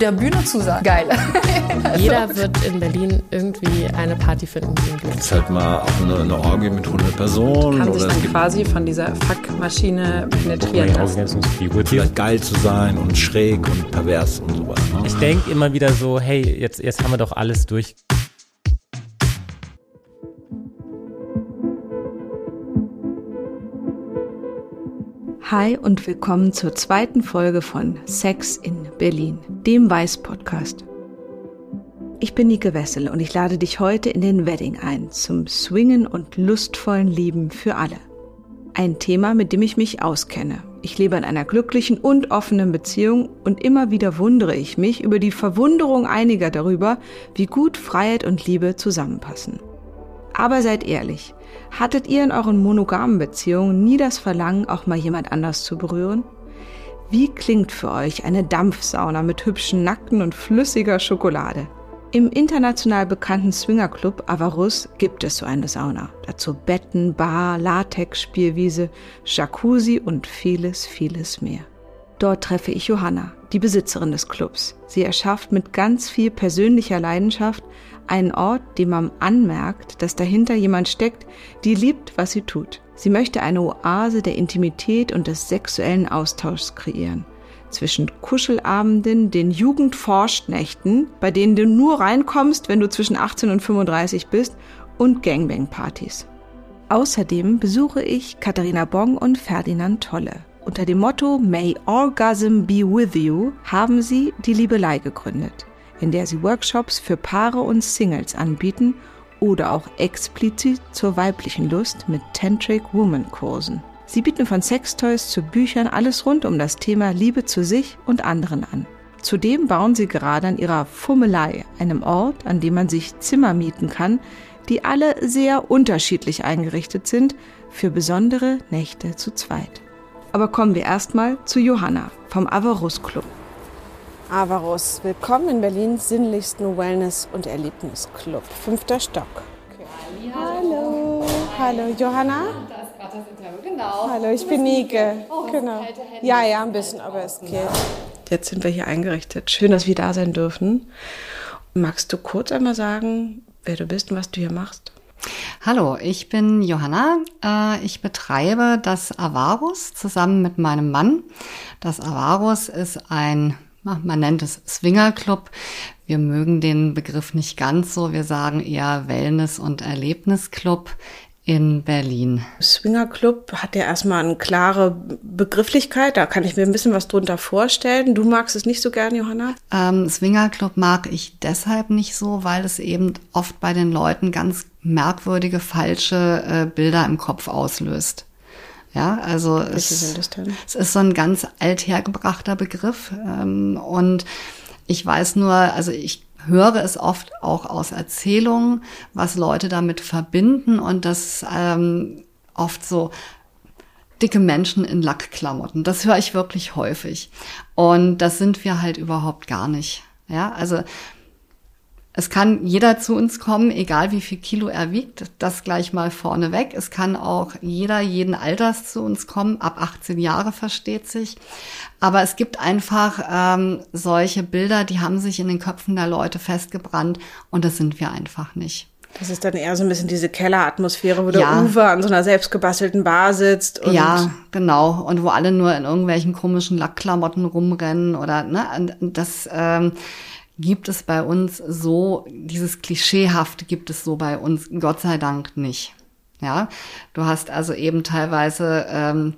der Bühne zu sagen. Geil. Jeder wird in Berlin irgendwie eine Party finden, die ihm. Es ist halt mal auch eine, eine Orgie mit 100 Personen. Kann sich dann quasi von dieser Fuckmaschine penetrieren lassen. Vielleicht geil zu sein und schräg und pervers und sowas. Ne? Ich denke immer wieder so, hey, jetzt, jetzt haben wir doch alles durch. Hi und willkommen zur zweiten Folge von Sex in Berlin, dem Weiß-Podcast. Ich bin Nike Wessel und ich lade dich heute in den Wedding ein zum Swingen und lustvollen Lieben für alle. Ein Thema, mit dem ich mich auskenne. Ich lebe in einer glücklichen und offenen Beziehung und immer wieder wundere ich mich über die Verwunderung einiger darüber, wie gut Freiheit und Liebe zusammenpassen. Aber seid ehrlich, hattet ihr in euren monogamen Beziehungen nie das Verlangen, auch mal jemand anders zu berühren? Wie klingt für euch eine Dampfsauna mit hübschen Nackten und flüssiger Schokolade? Im international bekannten Swingerclub Avarus gibt es so eine Sauna. Dazu Betten, Bar, Latex-Spielwiese, Jacuzzi und vieles, vieles mehr. Dort treffe ich Johanna, die Besitzerin des Clubs. Sie erschafft mit ganz viel persönlicher Leidenschaft einen Ort, dem man anmerkt, dass dahinter jemand steckt, die liebt, was sie tut. Sie möchte eine Oase der Intimität und des sexuellen Austauschs kreieren. Zwischen Kuschelabenden, den Jugendforschnächten, bei denen du nur reinkommst, wenn du zwischen 18 und 35 bist, und Gangbang-Partys. Außerdem besuche ich Katharina Bong und Ferdinand Tolle. Unter dem Motto May Orgasm be with you haben sie die Liebelei gegründet in der sie Workshops für Paare und Singles anbieten oder auch explizit zur weiblichen Lust mit Tantric Woman Kursen. Sie bieten von Sextoys zu Büchern alles rund um das Thema Liebe zu sich und anderen an. Zudem bauen sie gerade an ihrer Fummelei, einem Ort, an dem man sich Zimmer mieten kann, die alle sehr unterschiedlich eingerichtet sind für besondere Nächte zu zweit. Aber kommen wir erstmal zu Johanna vom Avarus Club. Avarus. Willkommen in Berlins sinnlichsten Wellness- und Erlebnisclub. Fünfter Stock. Okay. Hallo. Hallo, Johanna. Da ist gerade das Interview, genau. Hallo, ich bin Nike. Oh, genau. Ja, ja, ein bisschen, aber es geht. Jetzt sind wir hier eingerichtet. Schön, dass wir da sein dürfen. Magst du kurz einmal sagen, wer du bist und was du hier machst? Hallo, ich bin Johanna. Äh, ich betreibe das Avarus zusammen mit meinem Mann. Das Avarus ist ein man nennt es Swingerclub. Wir mögen den Begriff nicht ganz so. Wir sagen eher Wellness- und Erlebnisclub in Berlin. Swingerclub hat ja erstmal eine klare Begrifflichkeit. Da kann ich mir ein bisschen was drunter vorstellen. Du magst es nicht so gern, Johanna? Ähm, Swingerclub mag ich deshalb nicht so, weil es eben oft bei den Leuten ganz merkwürdige, falsche äh, Bilder im Kopf auslöst. Ja, also es, es, ist so ein ganz althergebrachter Begriff. Ähm, und ich weiß nur, also ich höre es oft auch aus Erzählungen, was Leute damit verbinden und das ähm, oft so dicke Menschen in Lackklamotten. Das höre ich wirklich häufig. Und das sind wir halt überhaupt gar nicht. Ja, also es kann jeder zu uns kommen, egal wie viel Kilo er wiegt, das gleich mal vorneweg. Es kann auch jeder jeden Alters zu uns kommen, ab 18 Jahre versteht sich. Aber es gibt einfach ähm, solche Bilder, die haben sich in den Köpfen der Leute festgebrannt und das sind wir einfach nicht. Das ist dann eher so ein bisschen diese Kelleratmosphäre, wo der ja. Uwe an so einer selbstgebastelten Bar sitzt. Und ja, genau. Und wo alle nur in irgendwelchen komischen Lackklamotten rumrennen oder ne, das ähm, gibt es bei uns so, dieses Klischeehafte gibt es so bei uns Gott sei Dank nicht. Ja, du hast also eben teilweise ähm,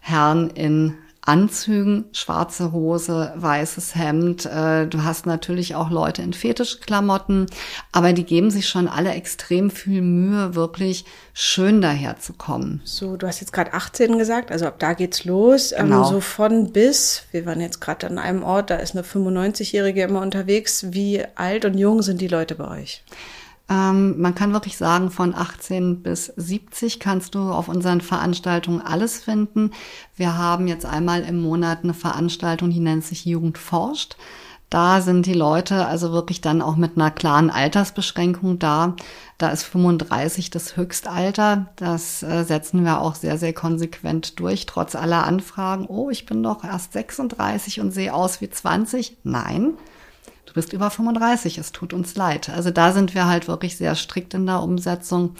Herren in Anzügen, schwarze Hose, weißes Hemd. Äh, du hast natürlich auch Leute in Fetischklamotten, aber die geben sich schon alle extrem viel Mühe, wirklich schön daherzukommen. So, du hast jetzt gerade 18 gesagt, also ab da geht's los. Ähm, genau. So von bis, wir waren jetzt gerade an einem Ort, da ist eine 95-Jährige immer unterwegs. Wie alt und jung sind die Leute bei euch? Ähm, man kann wirklich sagen, von 18 bis 70 kannst du auf unseren Veranstaltungen alles finden. Wir haben jetzt einmal im Monat eine Veranstaltung, die nennt sich Jugend forscht. Da sind die Leute also wirklich dann auch mit einer klaren Altersbeschränkung da. Da ist 35 das Höchstalter. Das äh, setzen wir auch sehr, sehr konsequent durch, trotz aller Anfragen. Oh, ich bin doch erst 36 und sehe aus wie 20. Nein, du bist über 35, es tut uns leid. Also da sind wir halt wirklich sehr strikt in der Umsetzung.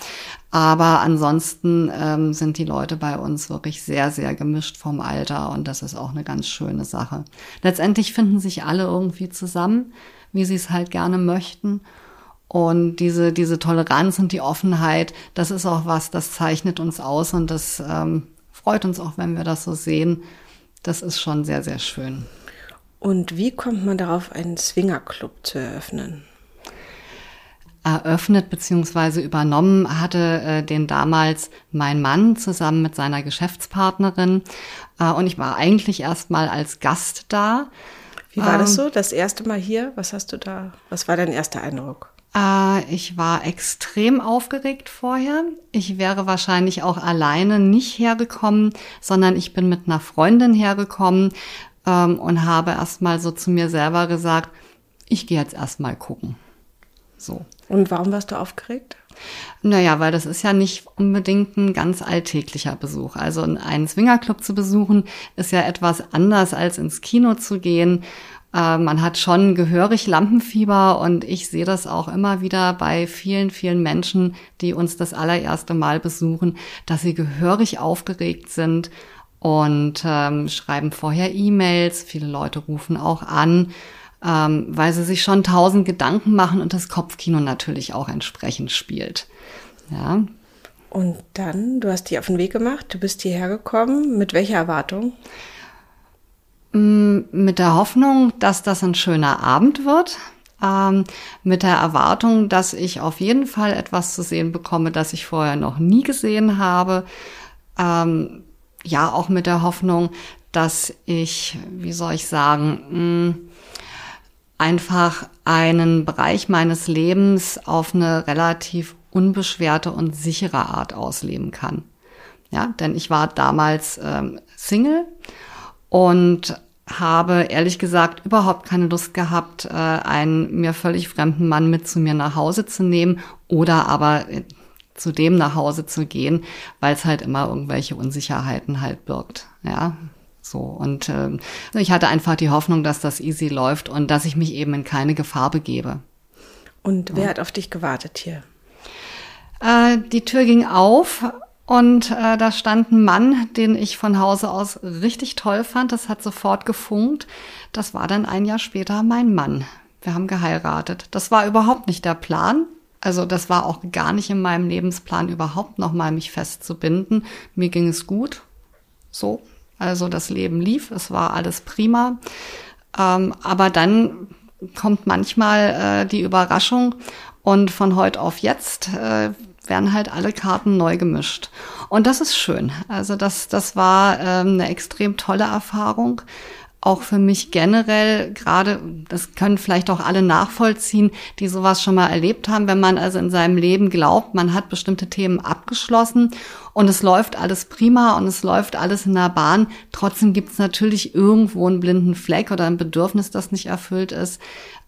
Aber ansonsten ähm, sind die Leute bei uns wirklich sehr, sehr gemischt vom Alter und das ist auch eine ganz schöne Sache. Letztendlich finden sich alle irgendwie zusammen, wie sie es halt gerne möchten. Und diese, diese Toleranz und die Offenheit, das ist auch was, das zeichnet uns aus und das ähm, freut uns auch, wenn wir das so sehen. Das ist schon sehr, sehr schön. Und wie kommt man darauf, einen Swingerclub zu eröffnen? Eröffnet bzw. übernommen hatte äh, den damals mein Mann zusammen mit seiner Geschäftspartnerin. Äh, und ich war eigentlich erst mal als Gast da. Wie war ähm, das so? Das erste Mal hier? Was hast du da? Was war dein erster Eindruck? Äh, ich war extrem aufgeregt vorher. Ich wäre wahrscheinlich auch alleine nicht hergekommen, sondern ich bin mit einer Freundin hergekommen, ähm, und habe erstmal so zu mir selber gesagt, ich gehe jetzt erstmal gucken. So. Und warum warst du aufgeregt? Naja, weil das ist ja nicht unbedingt ein ganz alltäglicher Besuch. Also einen Swingerclub zu besuchen ist ja etwas anders als ins Kino zu gehen. Äh, man hat schon gehörig Lampenfieber und ich sehe das auch immer wieder bei vielen, vielen Menschen, die uns das allererste Mal besuchen, dass sie gehörig aufgeregt sind und ähm, schreiben vorher E-Mails. Viele Leute rufen auch an, ähm, weil sie sich schon tausend Gedanken machen und das Kopfkino natürlich auch entsprechend spielt. Ja. Und dann, du hast dich auf den Weg gemacht, du bist hierher gekommen. Mit welcher Erwartung? Mm, mit der Hoffnung, dass das ein schöner Abend wird. Ähm, mit der Erwartung, dass ich auf jeden Fall etwas zu sehen bekomme, das ich vorher noch nie gesehen habe. Ähm, ja auch mit der Hoffnung, dass ich, wie soll ich sagen, mh, einfach einen Bereich meines Lebens auf eine relativ unbeschwerte und sichere Art ausleben kann. Ja, denn ich war damals ähm, Single und habe ehrlich gesagt überhaupt keine Lust gehabt, äh, einen mir völlig fremden Mann mit zu mir nach Hause zu nehmen oder aber zu dem nach Hause zu gehen, weil es halt immer irgendwelche Unsicherheiten halt birgt. Ja, so. Und äh, ich hatte einfach die Hoffnung, dass das easy läuft und dass ich mich eben in keine Gefahr begebe. Und wer ja. hat auf dich gewartet hier? Äh, die Tür ging auf und äh, da stand ein Mann, den ich von Hause aus richtig toll fand. Das hat sofort gefunkt. Das war dann ein Jahr später mein Mann. Wir haben geheiratet. Das war überhaupt nicht der Plan. Also das war auch gar nicht in meinem Lebensplan überhaupt nochmal mich festzubinden. Mir ging es gut. So. Also das Leben lief, es war alles prima. Ähm, aber dann kommt manchmal äh, die Überraschung und von heute auf jetzt äh, werden halt alle Karten neu gemischt. Und das ist schön. Also das, das war ähm, eine extrem tolle Erfahrung auch für mich generell gerade, das können vielleicht auch alle nachvollziehen, die sowas schon mal erlebt haben, wenn man also in seinem Leben glaubt, man hat bestimmte Themen abgeschlossen und es läuft alles prima und es läuft alles in der Bahn. Trotzdem gibt es natürlich irgendwo einen blinden Fleck oder ein Bedürfnis, das nicht erfüllt ist.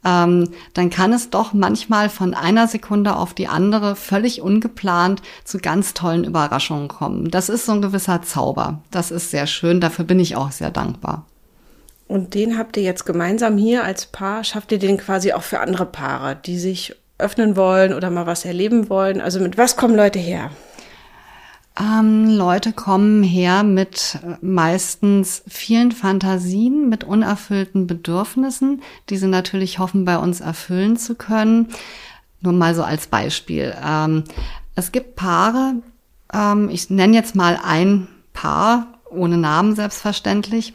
Ähm, dann kann es doch manchmal von einer Sekunde auf die andere völlig ungeplant zu ganz tollen Überraschungen kommen. Das ist so ein gewisser Zauber. Das ist sehr schön. Dafür bin ich auch sehr dankbar. Und den habt ihr jetzt gemeinsam hier als Paar. Schafft ihr den quasi auch für andere Paare, die sich öffnen wollen oder mal was erleben wollen? Also mit was kommen Leute her? Ähm, Leute kommen her mit äh, meistens vielen Fantasien, mit unerfüllten Bedürfnissen, die sie natürlich hoffen, bei uns erfüllen zu können. Nur mal so als Beispiel. Ähm, es gibt Paare, ähm, ich nenne jetzt mal ein Paar, ohne Namen selbstverständlich,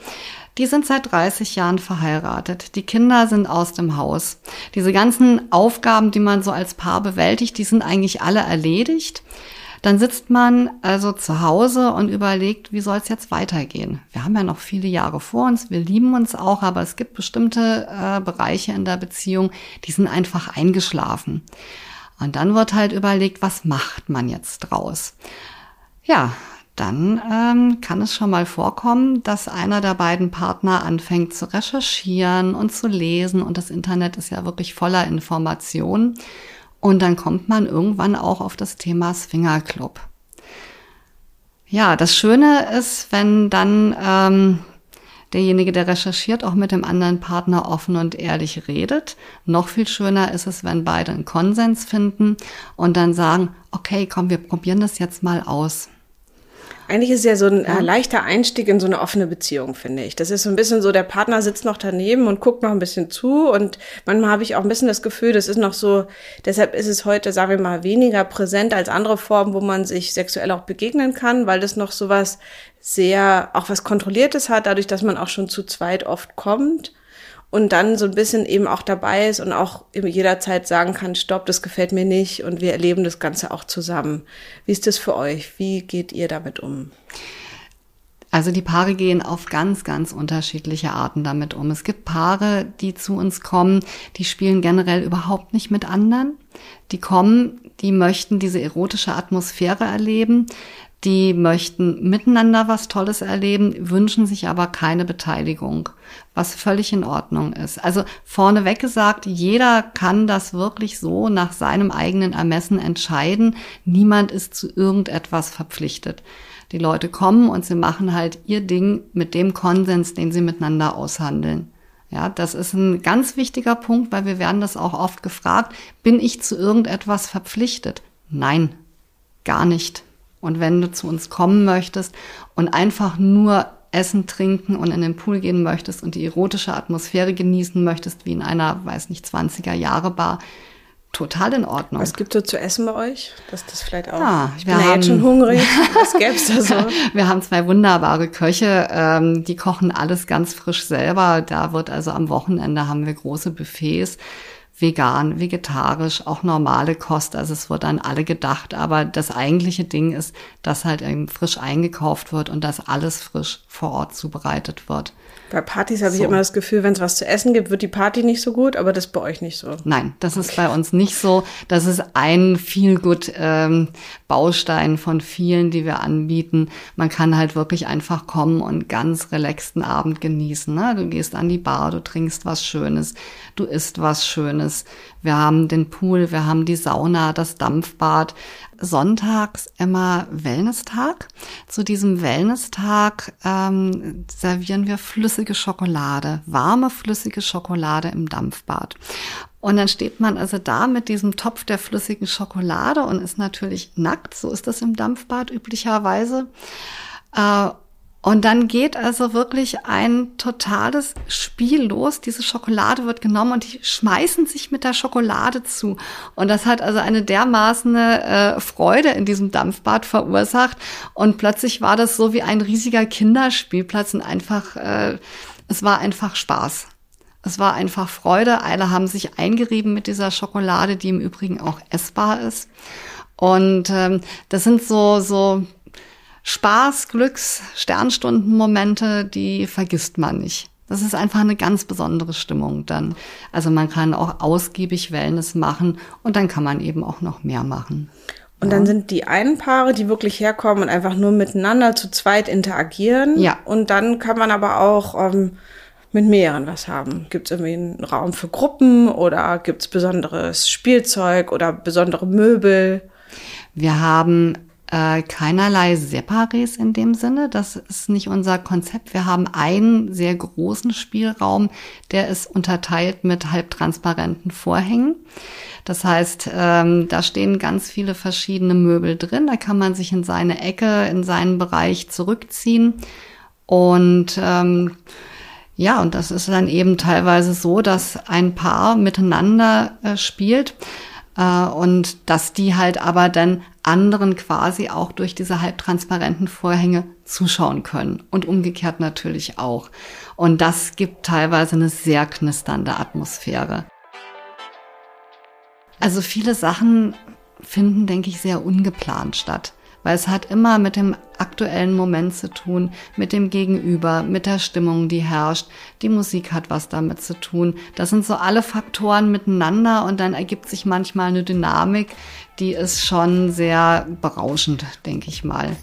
die sind seit 30 Jahren verheiratet. Die Kinder sind aus dem Haus. Diese ganzen Aufgaben, die man so als Paar bewältigt, die sind eigentlich alle erledigt. Dann sitzt man also zu Hause und überlegt, wie soll es jetzt weitergehen? Wir haben ja noch viele Jahre vor uns, wir lieben uns auch, aber es gibt bestimmte äh, Bereiche in der Beziehung, die sind einfach eingeschlafen. Und dann wird halt überlegt, was macht man jetzt draus? Ja, dann ähm, kann es schon mal vorkommen, dass einer der beiden Partner anfängt zu recherchieren und zu lesen und das Internet ist ja wirklich voller Informationen. Und dann kommt man irgendwann auch auf das Thema Swingerclub. Ja, das Schöne ist, wenn dann ähm, derjenige, der recherchiert, auch mit dem anderen Partner offen und ehrlich redet. Noch viel schöner ist es, wenn beide einen Konsens finden und dann sagen, okay, komm, wir probieren das jetzt mal aus. Eigentlich ist es ja so ein ja. leichter Einstieg in so eine offene Beziehung, finde ich. Das ist so ein bisschen so, der Partner sitzt noch daneben und guckt noch ein bisschen zu und manchmal habe ich auch ein bisschen das Gefühl, das ist noch so, deshalb ist es heute, sagen wir mal, weniger präsent als andere Formen, wo man sich sexuell auch begegnen kann, weil das noch so was sehr, auch was Kontrolliertes hat, dadurch, dass man auch schon zu zweit oft kommt und dann so ein bisschen eben auch dabei ist und auch jederzeit sagen kann, stopp, das gefällt mir nicht und wir erleben das Ganze auch zusammen. Wie ist das für euch? Wie geht ihr damit um? Also die Paare gehen auf ganz, ganz unterschiedliche Arten damit um. Es gibt Paare, die zu uns kommen, die spielen generell überhaupt nicht mit anderen. Die kommen, die möchten diese erotische Atmosphäre erleben die möchten miteinander was Tolles erleben, wünschen sich aber keine Beteiligung, was völlig in Ordnung ist. Also vorneweg gesagt, jeder kann das wirklich so nach seinem eigenen Ermessen entscheiden. Niemand ist zu irgendetwas verpflichtet. Die Leute kommen und sie machen halt ihr Ding mit dem Konsens, den sie miteinander aushandeln. Ja, das ist ein ganz wichtiger Punkt, weil wir werden das auch oft gefragt. Bin ich zu irgendetwas verpflichtet? Nein, gar nicht. Und wenn du zu uns kommen möchtest und einfach nur essen, trinken und in den Pool gehen möchtest und die erotische Atmosphäre genießen möchtest, wie in einer, weiß nicht, 20er Jahre Bar, total in Ordnung. Was gibt es so zu essen bei euch? Dass das vielleicht auch. Ja, ich bin ja jetzt schon hungrig. Was gäb's da so? wir haben zwei wunderbare Köche, ähm, die kochen alles ganz frisch selber. Da wird also am Wochenende haben wir große Buffets vegan, vegetarisch, auch normale Kost. Also es wird an alle gedacht. Aber das eigentliche Ding ist, dass halt eben frisch eingekauft wird und dass alles frisch vor Ort zubereitet wird. Bei Partys habe so. ich immer das Gefühl, wenn es was zu essen gibt, wird die Party nicht so gut, aber das ist bei euch nicht so. Nein, das ist bei uns nicht so. Das ist ein viel gut ähm, Baustein von vielen, die wir anbieten. Man kann halt wirklich einfach kommen und ganz relaxten Abend genießen. Ne? Du gehst an die Bar, du trinkst was Schönes, du isst was Schönes. Wir haben den Pool, wir haben die Sauna, das Dampfbad sonntags immer Wellness-Tag. Zu diesem Wellness-Tag ähm, servieren wir flüssige Schokolade, warme flüssige Schokolade im Dampfbad. Und dann steht man also da mit diesem Topf der flüssigen Schokolade und ist natürlich nackt, so ist das im Dampfbad üblicherweise. Und dann geht also wirklich ein totales Spiel los. Diese Schokolade wird genommen und die schmeißen sich mit der Schokolade zu. Und das hat also eine dermaßen äh, Freude in diesem Dampfbad verursacht. Und plötzlich war das so wie ein riesiger Kinderspielplatz und einfach, äh, es war einfach Spaß. Es war einfach Freude. Alle haben sich eingerieben mit dieser Schokolade, die im Übrigen auch essbar ist. Und ähm, das sind so, so Spaß, Glücks, Sternstundenmomente, die vergisst man nicht. Das ist einfach eine ganz besondere Stimmung dann. Also man kann auch ausgiebig Wellness machen und dann kann man eben auch noch mehr machen. Und ja. dann sind die einen Paare, die wirklich herkommen und einfach nur miteinander zu zweit interagieren. Ja. Und dann kann man aber auch ähm, mit mehreren was haben. Gibt es irgendwie einen Raum für Gruppen oder gibt es besonderes Spielzeug oder besondere Möbel? Wir haben äh, keinerlei Separés in dem Sinne. Das ist nicht unser Konzept. Wir haben einen sehr großen Spielraum, der ist unterteilt mit halbtransparenten Vorhängen. Das heißt, ähm, da stehen ganz viele verschiedene Möbel drin. Da kann man sich in seine Ecke, in seinen Bereich zurückziehen. Und ähm, ja, und das ist dann eben teilweise so, dass ein Paar miteinander äh, spielt äh, und dass die halt aber dann anderen quasi auch durch diese halbtransparenten Vorhänge zuschauen können und umgekehrt natürlich auch. Und das gibt teilweise eine sehr knisternde Atmosphäre. Also viele Sachen finden, denke ich, sehr ungeplant statt weil es hat immer mit dem aktuellen Moment zu tun, mit dem Gegenüber, mit der Stimmung, die herrscht. Die Musik hat was damit zu tun. Das sind so alle Faktoren miteinander und dann ergibt sich manchmal eine Dynamik, die ist schon sehr berauschend, denke ich mal.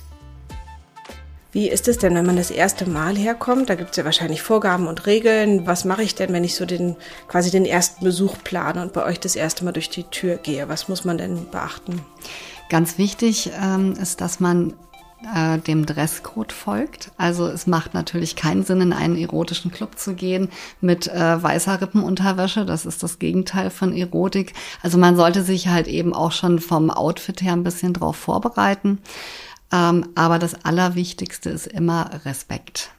Wie ist es denn, wenn man das erste Mal herkommt? Da gibt es ja wahrscheinlich Vorgaben und Regeln. Was mache ich denn, wenn ich so den quasi den ersten Besuch plane und bei euch das erste Mal durch die Tür gehe? Was muss man denn beachten? Ganz wichtig ähm, ist, dass man äh, dem Dresscode folgt. Also es macht natürlich keinen Sinn, in einen erotischen Club zu gehen mit äh, weißer Rippenunterwäsche. Das ist das Gegenteil von Erotik. Also man sollte sich halt eben auch schon vom Outfit her ein bisschen drauf vorbereiten. Ähm, aber das Allerwichtigste ist immer Respekt.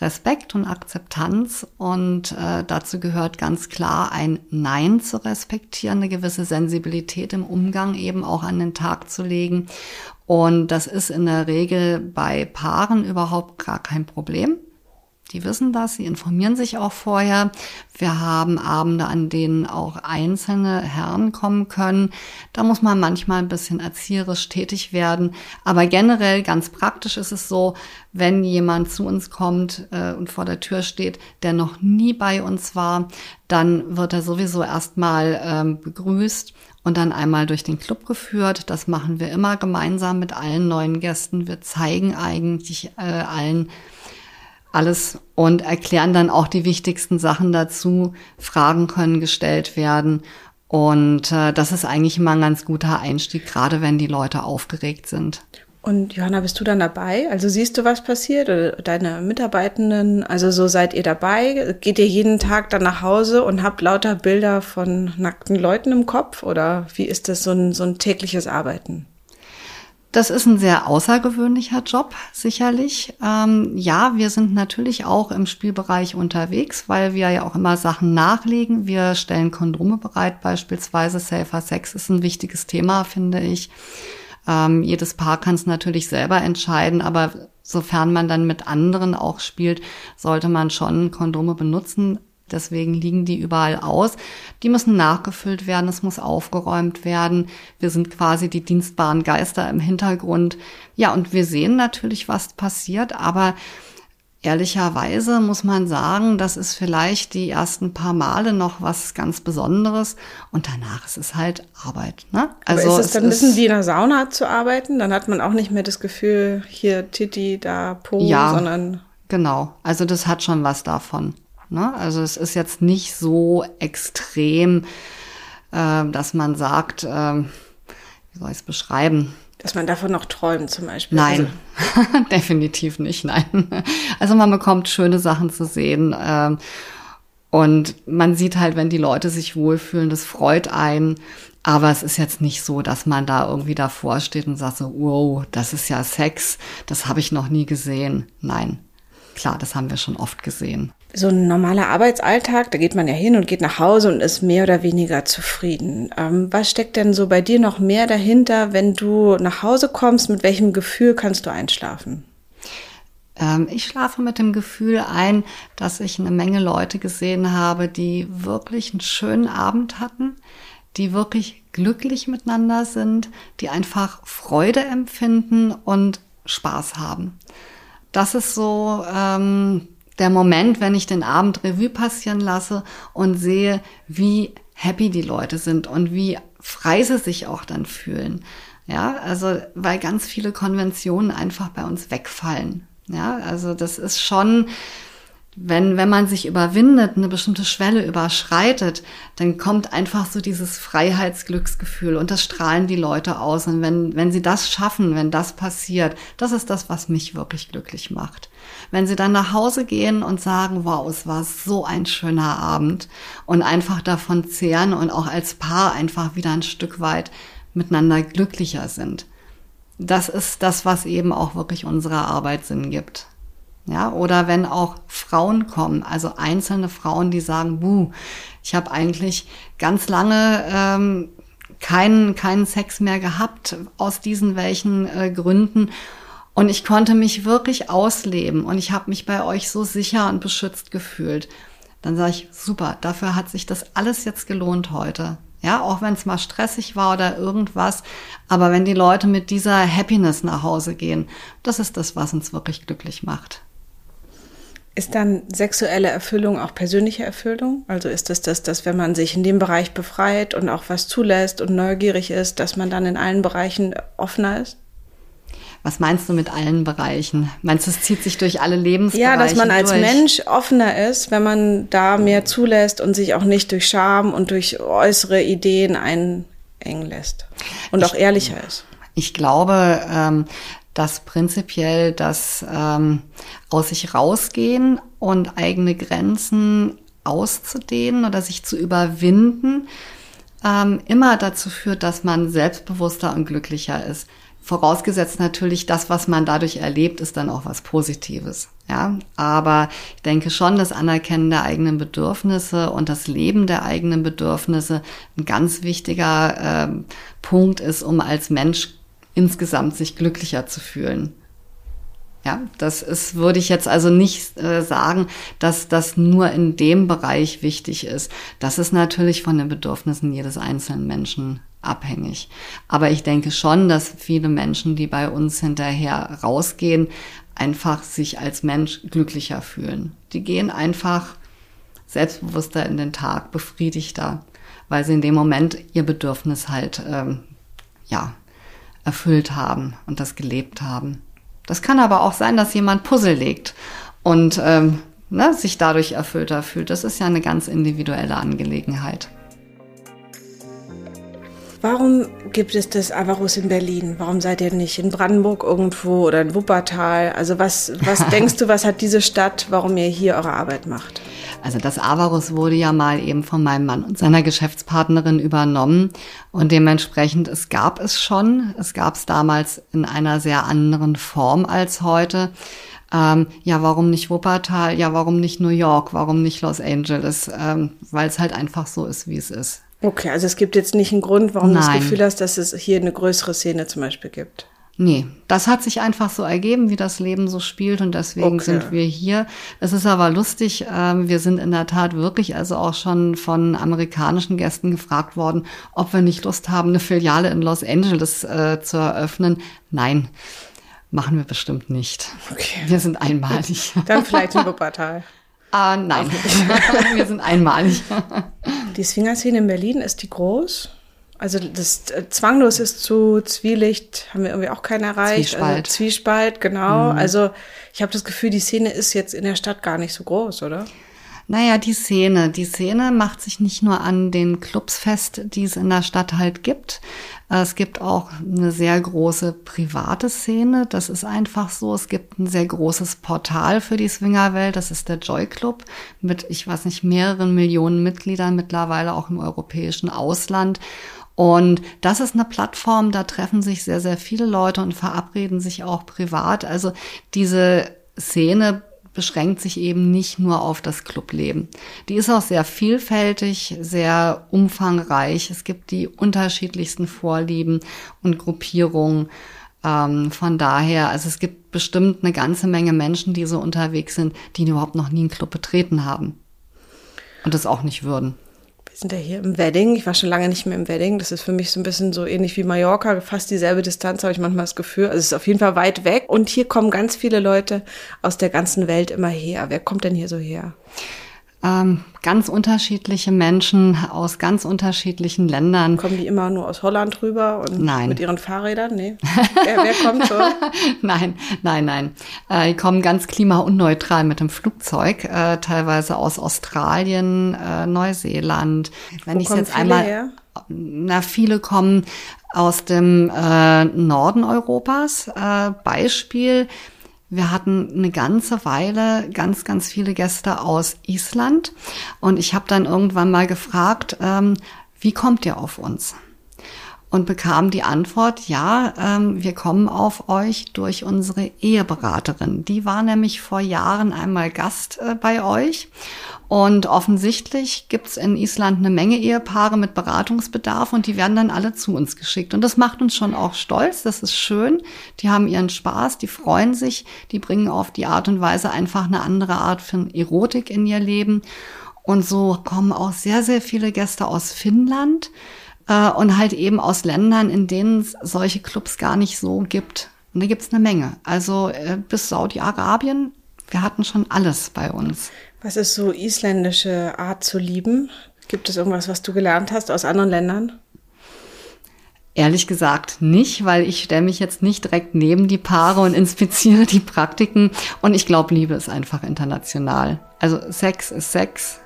Respekt und Akzeptanz und äh, dazu gehört ganz klar ein Nein zu respektieren, eine gewisse Sensibilität im Umgang eben auch an den Tag zu legen und das ist in der Regel bei Paaren überhaupt gar kein Problem. Die wissen das, sie informieren sich auch vorher. Wir haben Abende, an denen auch einzelne Herren kommen können. Da muss man manchmal ein bisschen erzieherisch tätig werden. Aber generell ganz praktisch ist es so, wenn jemand zu uns kommt äh, und vor der Tür steht, der noch nie bei uns war, dann wird er sowieso erstmal ähm, begrüßt und dann einmal durch den Club geführt. Das machen wir immer gemeinsam mit allen neuen Gästen. Wir zeigen eigentlich äh, allen alles und erklären dann auch die wichtigsten Sachen dazu. Fragen können gestellt werden. Und äh, das ist eigentlich immer ein ganz guter Einstieg, gerade wenn die Leute aufgeregt sind. Und Johanna, bist du dann dabei? Also siehst du, was passiert? Oder deine Mitarbeitenden? Also so seid ihr dabei? Geht ihr jeden Tag dann nach Hause und habt lauter Bilder von nackten Leuten im Kopf? Oder wie ist das so ein, so ein tägliches Arbeiten? Das ist ein sehr außergewöhnlicher Job, sicherlich. Ähm, ja, wir sind natürlich auch im Spielbereich unterwegs, weil wir ja auch immer Sachen nachlegen. Wir stellen Kondome bereit, beispielsweise Safer Sex ist ein wichtiges Thema, finde ich. Ähm, jedes Paar kann es natürlich selber entscheiden, aber sofern man dann mit anderen auch spielt, sollte man schon Kondome benutzen. Deswegen liegen die überall aus. Die müssen nachgefüllt werden, es muss aufgeräumt werden. Wir sind quasi die dienstbaren Geister im Hintergrund. Ja, und wir sehen natürlich, was passiert, aber Ehrlicherweise muss man sagen, das ist vielleicht die ersten paar Male noch was ganz Besonderes und danach ist es halt Arbeit. Ne? Also Aber ist es dann es wissen, wie in der Sauna zu arbeiten? Dann hat man auch nicht mehr das Gefühl, hier Titi, da Po, ja, sondern. Genau, also das hat schon was davon. Ne? Also es ist jetzt nicht so extrem, äh, dass man sagt, äh, wie soll ich es beschreiben? Dass man davon noch träumt zum Beispiel. Nein, also. definitiv nicht, nein. Also man bekommt schöne Sachen zu sehen. Ähm, und man sieht halt, wenn die Leute sich wohlfühlen, das freut einen. Aber es ist jetzt nicht so, dass man da irgendwie davor steht und sagt so, wow, das ist ja Sex, das habe ich noch nie gesehen. Nein, klar, das haben wir schon oft gesehen so ein normaler Arbeitsalltag, da geht man ja hin und geht nach Hause und ist mehr oder weniger zufrieden. Ähm, was steckt denn so bei dir noch mehr dahinter, wenn du nach Hause kommst? Mit welchem Gefühl kannst du einschlafen? Ähm, ich schlafe mit dem Gefühl ein, dass ich eine Menge Leute gesehen habe, die wirklich einen schönen Abend hatten, die wirklich glücklich miteinander sind, die einfach Freude empfinden und Spaß haben. Das ist so ähm, der Moment, wenn ich den Abend Revue passieren lasse und sehe, wie happy die Leute sind und wie frei sie sich auch dann fühlen. Ja, also weil ganz viele Konventionen einfach bei uns wegfallen. Ja, also das ist schon wenn, wenn man sich überwindet, eine bestimmte Schwelle überschreitet, dann kommt einfach so dieses Freiheitsglücksgefühl und das strahlen die Leute aus. Und wenn, wenn sie das schaffen, wenn das passiert, das ist das, was mich wirklich glücklich macht. Wenn sie dann nach Hause gehen und sagen, wow, es war so ein schöner Abend und einfach davon zehren und auch als Paar einfach wieder ein Stück weit miteinander glücklicher sind. Das ist das, was eben auch wirklich unserer Arbeit Sinn gibt. Ja, oder wenn auch Frauen kommen, also einzelne Frauen, die sagen, buh, ich habe eigentlich ganz lange ähm, keinen, keinen Sex mehr gehabt, aus diesen welchen äh, Gründen. Und ich konnte mich wirklich ausleben und ich habe mich bei euch so sicher und beschützt gefühlt. Dann sage ich, super, dafür hat sich das alles jetzt gelohnt heute. Ja, auch wenn es mal stressig war oder irgendwas. Aber wenn die Leute mit dieser Happiness nach Hause gehen, das ist das, was uns wirklich glücklich macht. Ist dann sexuelle Erfüllung auch persönliche Erfüllung? Also ist es das, dass wenn man sich in dem Bereich befreit und auch was zulässt und neugierig ist, dass man dann in allen Bereichen offener ist? Was meinst du mit allen Bereichen? Meinst du, es zieht sich durch alle Lebensbereiche Ja, dass man als durch? Mensch offener ist, wenn man da mehr zulässt und sich auch nicht durch Scham und durch äußere Ideen einengen lässt und ich, auch ehrlicher ist. Ich glaube, ähm, dass prinzipiell das ähm, aus sich rausgehen und eigene Grenzen auszudehnen oder sich zu überwinden, ähm, immer dazu führt, dass man selbstbewusster und glücklicher ist. Vorausgesetzt natürlich, das, was man dadurch erlebt, ist dann auch was Positives. Ja, aber ich denke schon, das Anerkennen der eigenen Bedürfnisse und das Leben der eigenen Bedürfnisse ein ganz wichtiger äh, Punkt ist, um als Mensch insgesamt sich glücklicher zu fühlen. Ja, das ist, würde ich jetzt also nicht äh, sagen, dass das nur in dem Bereich wichtig ist. Das ist natürlich von den Bedürfnissen jedes einzelnen Menschen abhängig. Aber ich denke schon, dass viele Menschen, die bei uns hinterher rausgehen, einfach sich als Mensch glücklicher fühlen. Die gehen einfach selbstbewusster in den Tag, befriedigter, weil sie in dem Moment ihr Bedürfnis halt ähm, ja erfüllt haben und das gelebt haben. Das kann aber auch sein, dass jemand Puzzle legt und ähm, ne, sich dadurch erfüllter fühlt. Das ist ja eine ganz individuelle Angelegenheit. Warum gibt es das Avarus in Berlin? Warum seid ihr nicht in Brandenburg irgendwo oder in Wuppertal? Also was, was denkst du, was hat diese Stadt, warum ihr hier eure Arbeit macht? Also das Avarus wurde ja mal eben von meinem Mann und seiner Geschäftspartnerin übernommen und dementsprechend es gab es schon. Es gab es damals in einer sehr anderen Form als heute. Ähm, ja, warum nicht Wuppertal? Ja, warum nicht New York? Warum nicht Los Angeles? Ähm, Weil es halt einfach so ist, wie es ist. Okay, also es gibt jetzt nicht einen Grund, warum Nein. du das Gefühl hast, dass es hier eine größere Szene zum Beispiel gibt. Nee, das hat sich einfach so ergeben, wie das Leben so spielt und deswegen okay. sind wir hier. Es ist aber lustig, ähm, wir sind in der Tat wirklich also auch schon von amerikanischen Gästen gefragt worden, ob wir nicht Lust haben, eine Filiale in Los Angeles äh, zu eröffnen. Nein, machen wir bestimmt nicht. Okay. Wir sind einmalig. Dann vielleicht in Wuppertal. Ah, nein, wir sind einmalig. Die Swingerszene in Berlin, ist die groß? Also das äh, Zwanglos ist zu Zwielicht, haben wir irgendwie auch keinen erreicht. Zwiespalt. Also Zwiespalt, genau. Mhm. Also ich habe das Gefühl, die Szene ist jetzt in der Stadt gar nicht so groß, oder? Naja, die Szene. Die Szene macht sich nicht nur an den Clubs fest, die es in der Stadt halt gibt. Es gibt auch eine sehr große private Szene. Das ist einfach so. Es gibt ein sehr großes Portal für die Swingerwelt. Das ist der Joy Club mit, ich weiß nicht, mehreren Millionen Mitgliedern mittlerweile auch im europäischen Ausland. Und das ist eine Plattform, da treffen sich sehr, sehr viele Leute und verabreden sich auch privat. Also diese Szene beschränkt sich eben nicht nur auf das Clubleben. Die ist auch sehr vielfältig, sehr umfangreich. Es gibt die unterschiedlichsten Vorlieben und Gruppierungen. Ähm, von daher, also es gibt bestimmt eine ganze Menge Menschen, die so unterwegs sind, die überhaupt noch nie einen Club betreten haben und das auch nicht würden sind ja hier im Wedding. Ich war schon lange nicht mehr im Wedding. Das ist für mich so ein bisschen so ähnlich wie Mallorca, fast dieselbe Distanz, habe ich manchmal das Gefühl. Also es ist auf jeden Fall weit weg. Und hier kommen ganz viele Leute aus der ganzen Welt immer her. Wer kommt denn hier so her? Ähm, ganz unterschiedliche Menschen aus ganz unterschiedlichen Ländern. Kommen die immer nur aus Holland rüber und nein. mit ihren Fahrrädern? Nee. wer, wer kommt so? nein, nein, nein. Äh, die kommen ganz klimaunneutral mit dem Flugzeug, äh, teilweise aus Australien, äh, Neuseeland. Wenn ich jetzt einmal her? na viele kommen aus dem äh, Norden Europas. Äh, Beispiel wir hatten eine ganze Weile ganz, ganz viele Gäste aus Island und ich habe dann irgendwann mal gefragt, ähm, wie kommt ihr auf uns? Und bekam die Antwort, ja, ähm, wir kommen auf euch durch unsere Eheberaterin. Die war nämlich vor Jahren einmal Gast äh, bei euch und offensichtlich gibt's in Island eine Menge Ehepaare mit Beratungsbedarf und die werden dann alle zu uns geschickt. Und das macht uns schon auch stolz, das ist schön. Die haben ihren Spaß, die freuen sich, die bringen auf die Art und Weise einfach eine andere Art von Erotik in ihr Leben. Und so kommen auch sehr, sehr viele Gäste aus Finnland äh, und halt eben aus Ländern, in denen es solche Clubs gar nicht so gibt. Und da gibt's eine Menge. Also äh, bis Saudi-Arabien, wir hatten schon alles bei uns. Was ist so isländische Art zu lieben? Gibt es irgendwas, was du gelernt hast aus anderen Ländern? Ehrlich gesagt nicht, weil ich stelle mich jetzt nicht direkt neben die Paare und inspiziere die Praktiken. Und ich glaube, Liebe ist einfach international. Also Sex ist Sex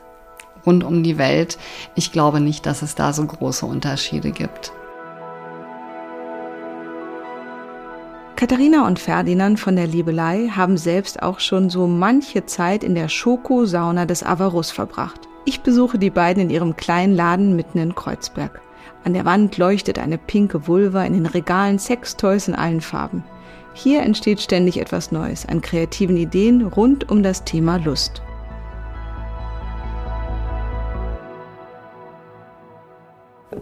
rund um die Welt. Ich glaube nicht, dass es da so große Unterschiede gibt. Katharina und Ferdinand von der Liebelei haben selbst auch schon so manche Zeit in der Schoko-Sauna des Avarus verbracht. Ich besuche die beiden in ihrem kleinen Laden mitten in Kreuzberg. An der Wand leuchtet eine pinke Vulva, in den Regalen Sextoys in allen Farben. Hier entsteht ständig etwas Neues an kreativen Ideen rund um das Thema Lust.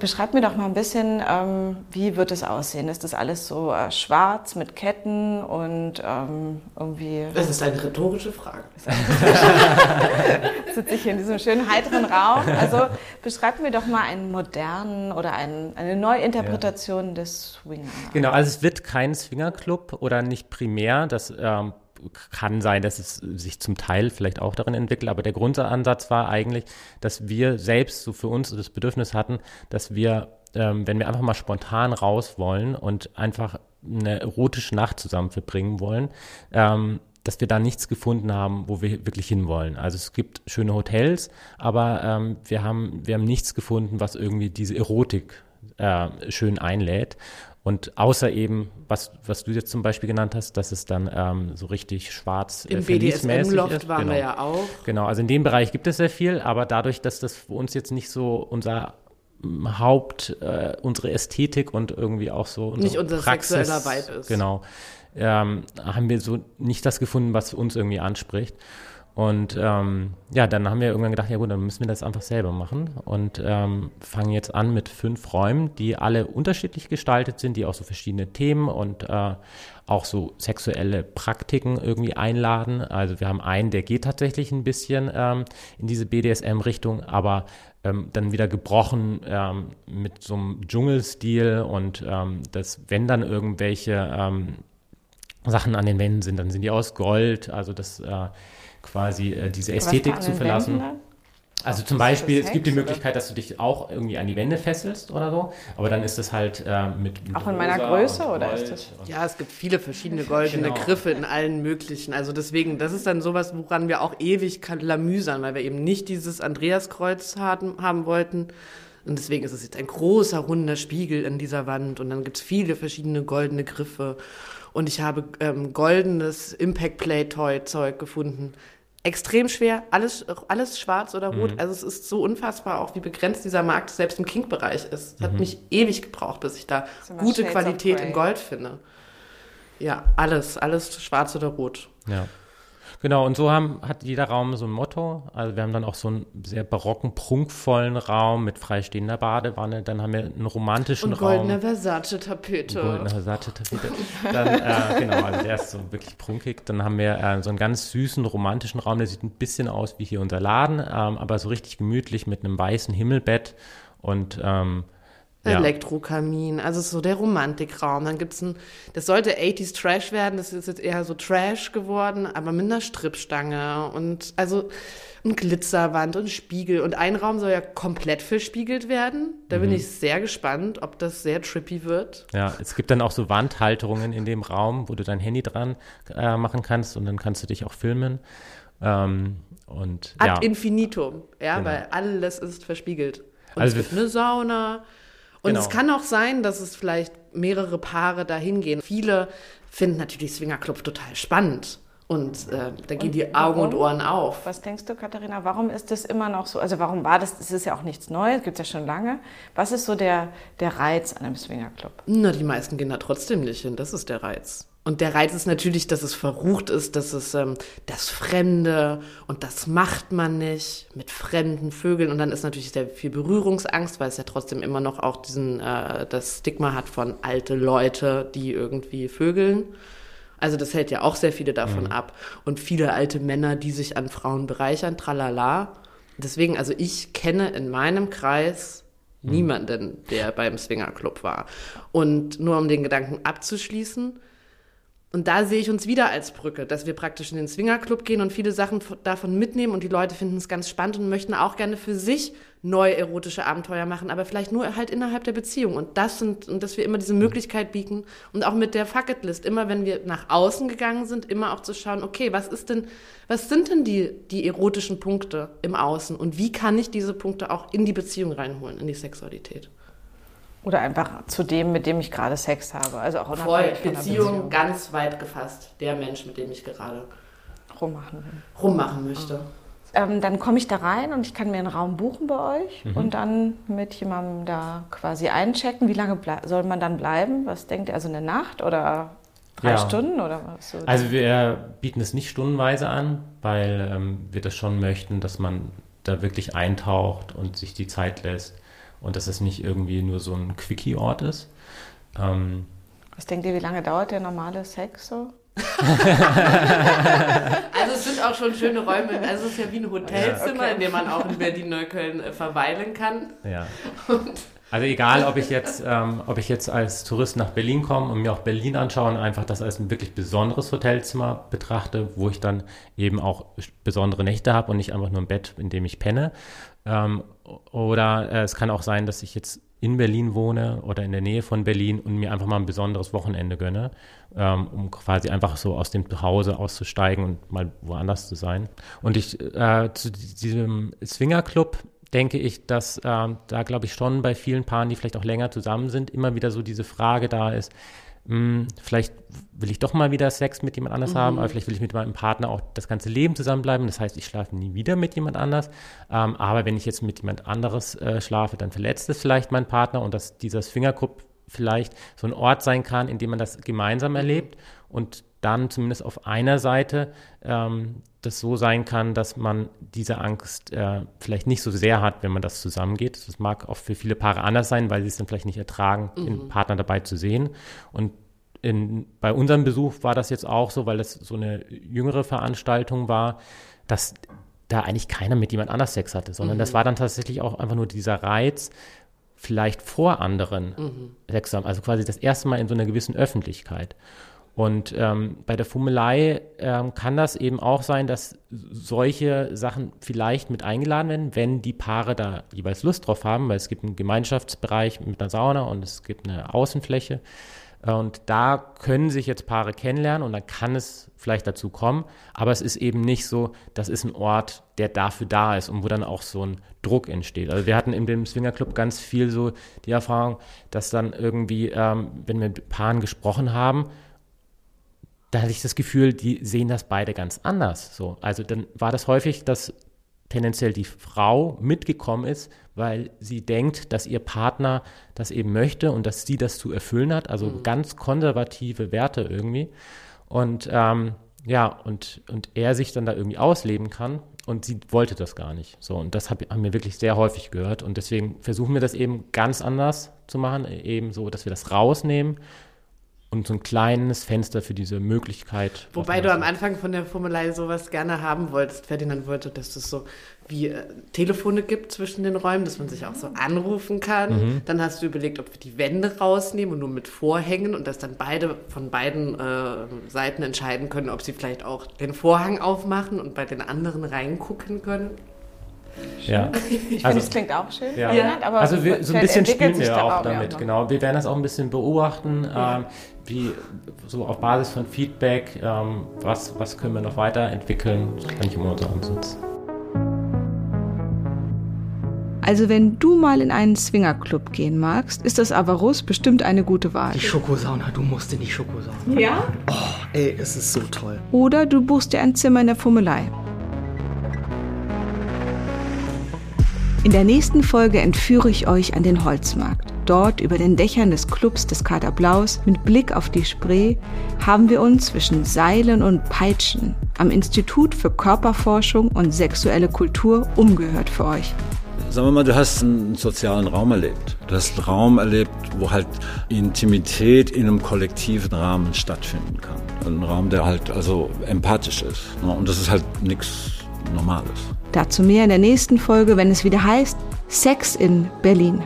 Beschreib mir doch mal ein bisschen, ähm, wie wird es aussehen? Ist das alles so äh, schwarz mit Ketten und ähm, irgendwie. Das ist eine rhetorische Frage. Sitze ich hier in diesem schönen heiteren Raum. Also beschreib mir doch mal einen modernen oder einen, eine Neuinterpretation ja. des Swinger. Genau, also es wird kein Swingerclub oder nicht primär. Das ähm, kann sein, dass es sich zum Teil vielleicht auch darin entwickelt, aber der Grundansatz war eigentlich, dass wir selbst so für uns das Bedürfnis hatten, dass wir, ähm, wenn wir einfach mal spontan raus wollen und einfach eine erotische Nacht zusammen verbringen wollen, ähm, dass wir da nichts gefunden haben, wo wir wirklich hinwollen. Also es gibt schöne Hotels, aber ähm, wir, haben, wir haben nichts gefunden, was irgendwie diese Erotik äh, schön einlädt. Und außer eben, was, was du jetzt zum Beispiel genannt hast, dass es dann ähm, so richtig schwarz äh, Im BDSM-Loft waren genau. wir ja auch. Genau, also in dem Bereich gibt es sehr viel, aber dadurch, dass das für uns jetzt nicht so unser mm, Haupt, äh, unsere Ästhetik und irgendwie auch so unsere Nicht unser Praxis, sexueller Vibe ist. Genau, ähm, haben wir so nicht das gefunden, was uns irgendwie anspricht. Und ähm, ja, dann haben wir irgendwann gedacht, ja gut, dann müssen wir das einfach selber machen und ähm, fangen jetzt an mit fünf Räumen, die alle unterschiedlich gestaltet sind, die auch so verschiedene Themen und äh, auch so sexuelle Praktiken irgendwie einladen. Also wir haben einen, der geht tatsächlich ein bisschen ähm, in diese BDSM-Richtung, aber ähm, dann wieder gebrochen ähm, mit so einem Dschungelstil und ähm, dass wenn dann irgendwelche ähm, Sachen an den Wänden sind, dann sind die aus Gold, also das äh, quasi äh, diese Ästhetik zu verlassen. Also zum Beispiel, es gibt die Möglichkeit, dass du dich auch irgendwie an die Wände fesselst oder so, aber dann ist das halt äh, mit, mit, Auch in meiner Größe oder ist das? Ja, es gibt viele verschiedene goldene genau. Griffe in allen möglichen. Also deswegen, das ist dann sowas, woran wir auch ewig lamüsern, weil wir eben nicht dieses Andreaskreuz haben, haben wollten. Und deswegen ist es jetzt ein großer runder Spiegel in dieser Wand und dann gibt es viele verschiedene goldene Griffe. Und ich habe ähm, goldenes Impact Play Toy Zeug gefunden. Extrem schwer, alles, alles schwarz oder rot. Mhm. Also es ist so unfassbar auch, wie begrenzt dieser Markt selbst im Kink-Bereich ist. Es hat mhm. mich ewig gebraucht, bis ich da gute Qualität in Gold finde. Ja, alles, alles schwarz oder rot. Ja. Genau, und so haben, hat jeder Raum so ein Motto. Also wir haben dann auch so einen sehr barocken, prunkvollen Raum mit freistehender Badewanne. Dann haben wir einen romantischen und goldene Raum. Versace-Tapete. Goldene Versace-Tapete. dann, äh, genau, also der ist so wirklich prunkig. Dann haben wir äh, so einen ganz süßen, romantischen Raum. Der sieht ein bisschen aus wie hier unser Laden, ähm, aber so richtig gemütlich mit einem weißen Himmelbett und ähm, ja. Elektrokamin, also so der Romantikraum. Dann gibt's ein, das sollte 80s Trash werden, das ist jetzt eher so Trash geworden, aber mit einer Strippstange und also ein Glitzerwand und Spiegel. Und ein Raum soll ja komplett verspiegelt werden. Da mhm. bin ich sehr gespannt, ob das sehr trippy wird. Ja, es gibt dann auch so Wandhalterungen in dem Raum, wo du dein Handy dran äh, machen kannst und dann kannst du dich auch filmen. Ähm, und, Ad ja. infinitum, ja, genau. weil alles ist verspiegelt. Und also es gibt eine Sauna, und genau. es kann auch sein, dass es vielleicht mehrere Paare dahin gehen. Viele finden natürlich Swingerclub total spannend. Und äh, da gehen und die Augen warum? und Ohren auf. Was denkst du, Katharina, warum ist das immer noch so? Also warum war das, das ist ja auch nichts Neues, gibt es ja schon lange. Was ist so der, der Reiz an einem Swingerclub? Na, die meisten gehen da trotzdem nicht hin, das ist der Reiz. Und der Reiz ist natürlich, dass es verrucht ist, dass es ähm, das Fremde und das macht man nicht mit fremden Vögeln. Und dann ist natürlich sehr viel Berührungsangst, weil es ja trotzdem immer noch auch diesen äh, das Stigma hat von alte Leute, die irgendwie vögeln. Also das hält ja auch sehr viele davon mhm. ab. Und viele alte Männer, die sich an Frauen bereichern, tralala. Deswegen, also ich kenne in meinem Kreis mhm. niemanden, der beim Swingerclub war. Und nur um den Gedanken abzuschließen, und da sehe ich uns wieder als Brücke, dass wir praktisch in den Swingerclub gehen und viele Sachen davon mitnehmen und die Leute finden es ganz spannend und möchten auch gerne für sich neue erotische Abenteuer machen, aber vielleicht nur halt innerhalb der Beziehung. Und das sind, und dass wir immer diese Möglichkeit bieten und auch mit der Fucket List, immer wenn wir nach außen gegangen sind, immer auch zu schauen, okay, was ist denn, was sind denn die, die erotischen Punkte im Außen und wie kann ich diese Punkte auch in die Beziehung reinholen, in die Sexualität? Oder einfach zu dem, mit dem ich gerade Sex habe. Also auch Voll, Beziehung, Beziehung, ganz weit gefasst. Der Mensch, mit dem ich gerade rummachen will. Rummachen möchte. Ähm, dann komme ich da rein und ich kann mir einen Raum buchen bei euch mhm. und dann mit jemandem da quasi einchecken. Wie lange soll man dann bleiben? Was denkt ihr? Also eine Nacht oder drei ja. Stunden oder was? So? Also wir bieten es nicht stundenweise an, weil ähm, wir das schon möchten, dass man da wirklich eintaucht und sich die Zeit lässt und dass es nicht irgendwie nur so ein Quickie-Ort ist. Ähm, Was denkt ihr, wie lange dauert der normale Sex so? also es sind auch schon schöne Räume. Also es ist ja wie ein Hotelzimmer, okay. in dem man auch in Berlin-Neukölln äh, verweilen kann. Ja. Und also egal, ob ich jetzt, ähm, ob ich jetzt als Tourist nach Berlin komme und mir auch Berlin anschaue und einfach das als ein wirklich besonderes Hotelzimmer betrachte, wo ich dann eben auch besondere Nächte habe und nicht einfach nur ein Bett, in dem ich penne. Ähm, oder äh, es kann auch sein, dass ich jetzt in Berlin wohne oder in der Nähe von Berlin und mir einfach mal ein besonderes Wochenende gönne, ähm, um quasi einfach so aus dem Zuhause auszusteigen und mal woanders zu sein. Und ich äh, zu diesem Swingerclub denke ich, dass äh, da, glaube ich, schon bei vielen Paaren, die vielleicht auch länger zusammen sind, immer wieder so diese Frage da ist, mh, hm, vielleicht will ich doch mal wieder Sex mit jemand anders mhm. haben, aber vielleicht will ich mit meinem Partner auch das ganze Leben zusammenbleiben. Das heißt, ich schlafe nie wieder mit jemand anders. Ähm, aber wenn ich jetzt mit jemand anderes äh, schlafe, dann verletzt es vielleicht meinen Partner und dass dieser Swingerclub vielleicht so ein Ort sein kann, in dem man das gemeinsam erlebt und dann zumindest auf einer Seite ähm, das so sein kann, dass man diese Angst äh, vielleicht nicht so sehr hat, wenn man das zusammengeht. Das mag auch für viele Paare anders sein, weil sie es dann vielleicht nicht ertragen, mhm. den Partner dabei zu sehen. Und in, bei unserem Besuch war das jetzt auch so, weil das so eine jüngere Veranstaltung war, dass da eigentlich keiner mit jemand anders Sex hatte, sondern mhm. das war dann tatsächlich auch einfach nur dieser Reiz, vielleicht vor anderen mhm. Sex zu haben, also quasi das erste Mal in so einer gewissen Öffentlichkeit. Und ähm, bei der Fummelei ähm, kann das eben auch sein, dass solche Sachen vielleicht mit eingeladen werden, wenn die Paare da jeweils Lust drauf haben, weil es gibt einen Gemeinschaftsbereich mit einer Sauna und es gibt eine Außenfläche. Äh, und da können sich jetzt Paare kennenlernen und dann kann es vielleicht dazu kommen. Aber es ist eben nicht so, das ist ein Ort, der dafür da ist und wo dann auch so ein Druck entsteht. Also wir hatten in dem Swingerclub ganz viel so die Erfahrung, dass dann irgendwie, ähm, wenn wir mit Paaren gesprochen haben, da hatte ich das Gefühl, die sehen das beide ganz anders. So, also dann war das häufig, dass tendenziell die Frau mitgekommen ist, weil sie denkt, dass ihr Partner das eben möchte und dass sie das zu erfüllen hat. Also mhm. ganz konservative Werte irgendwie. Und ähm, ja, und, und er sich dann da irgendwie ausleben kann und sie wollte das gar nicht. So, und das hab, haben wir wirklich sehr häufig gehört. Und deswegen versuchen wir das eben ganz anders zu machen, eben so, dass wir das rausnehmen und so ein kleines Fenster für diese Möglichkeit. Wobei du am Anfang von der Formelei sowas gerne haben wolltest. Ferdinand wollte, dass es so wie äh, Telefone gibt zwischen den Räumen, dass man sich auch so anrufen kann. Mhm. Dann hast du überlegt, ob wir die Wände rausnehmen und nur mit Vorhängen und dass dann beide von beiden äh, Seiten entscheiden können, ob sie vielleicht auch den Vorhang aufmachen und bei den anderen reingucken können. Ja. Ich also, finde, es klingt auch schön. Ja. ja aber also wir, so ein bisschen spielen wir auch damit, genau. Wir werden das auch ein bisschen beobachten, ja. ähm, wie so auf Basis von Feedback, ähm, was, was können wir noch weiterentwickeln. Das kann ich immer unser Ansatz. Also wenn du mal in einen Swingerclub gehen magst, ist das Avarus bestimmt eine gute Wahl. Die Schokosauna, du musst in die Schokosauna. Ja? Oh, ey, es ist so toll. Oder du buchst dir ein Zimmer in der Fummelei. In der nächsten Folge entführe ich euch an den Holzmarkt. Dort über den Dächern des Clubs des Kater Blaus mit Blick auf die Spree haben wir uns zwischen Seilen und Peitschen am Institut für Körperforschung und sexuelle Kultur umgehört für euch. Sagen wir mal, du hast einen sozialen Raum erlebt. Du hast einen Raum erlebt, wo halt Intimität in einem kollektiven Rahmen stattfinden kann. Ein Raum, der halt also empathisch ist. Und das ist halt nichts Normales. Dazu mehr in der nächsten Folge, wenn es wieder heißt Sex in Berlin.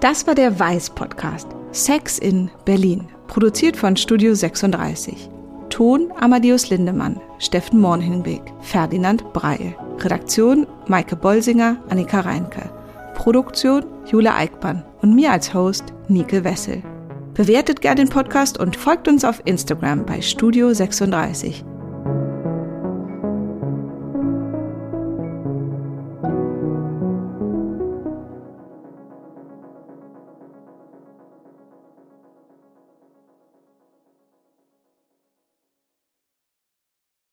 Das war der Weiß Podcast Sex in Berlin, produziert von Studio 36. Ton Amadeus Lindemann, Steffen Mornhinweg, Ferdinand Breil. Redaktion Maike Bolsinger, Annika Reinke. Produktion Jule Eickmann und mir als Host Nike Wessel. Bewertet gerne den Podcast und folgt uns auf Instagram bei Studio 36.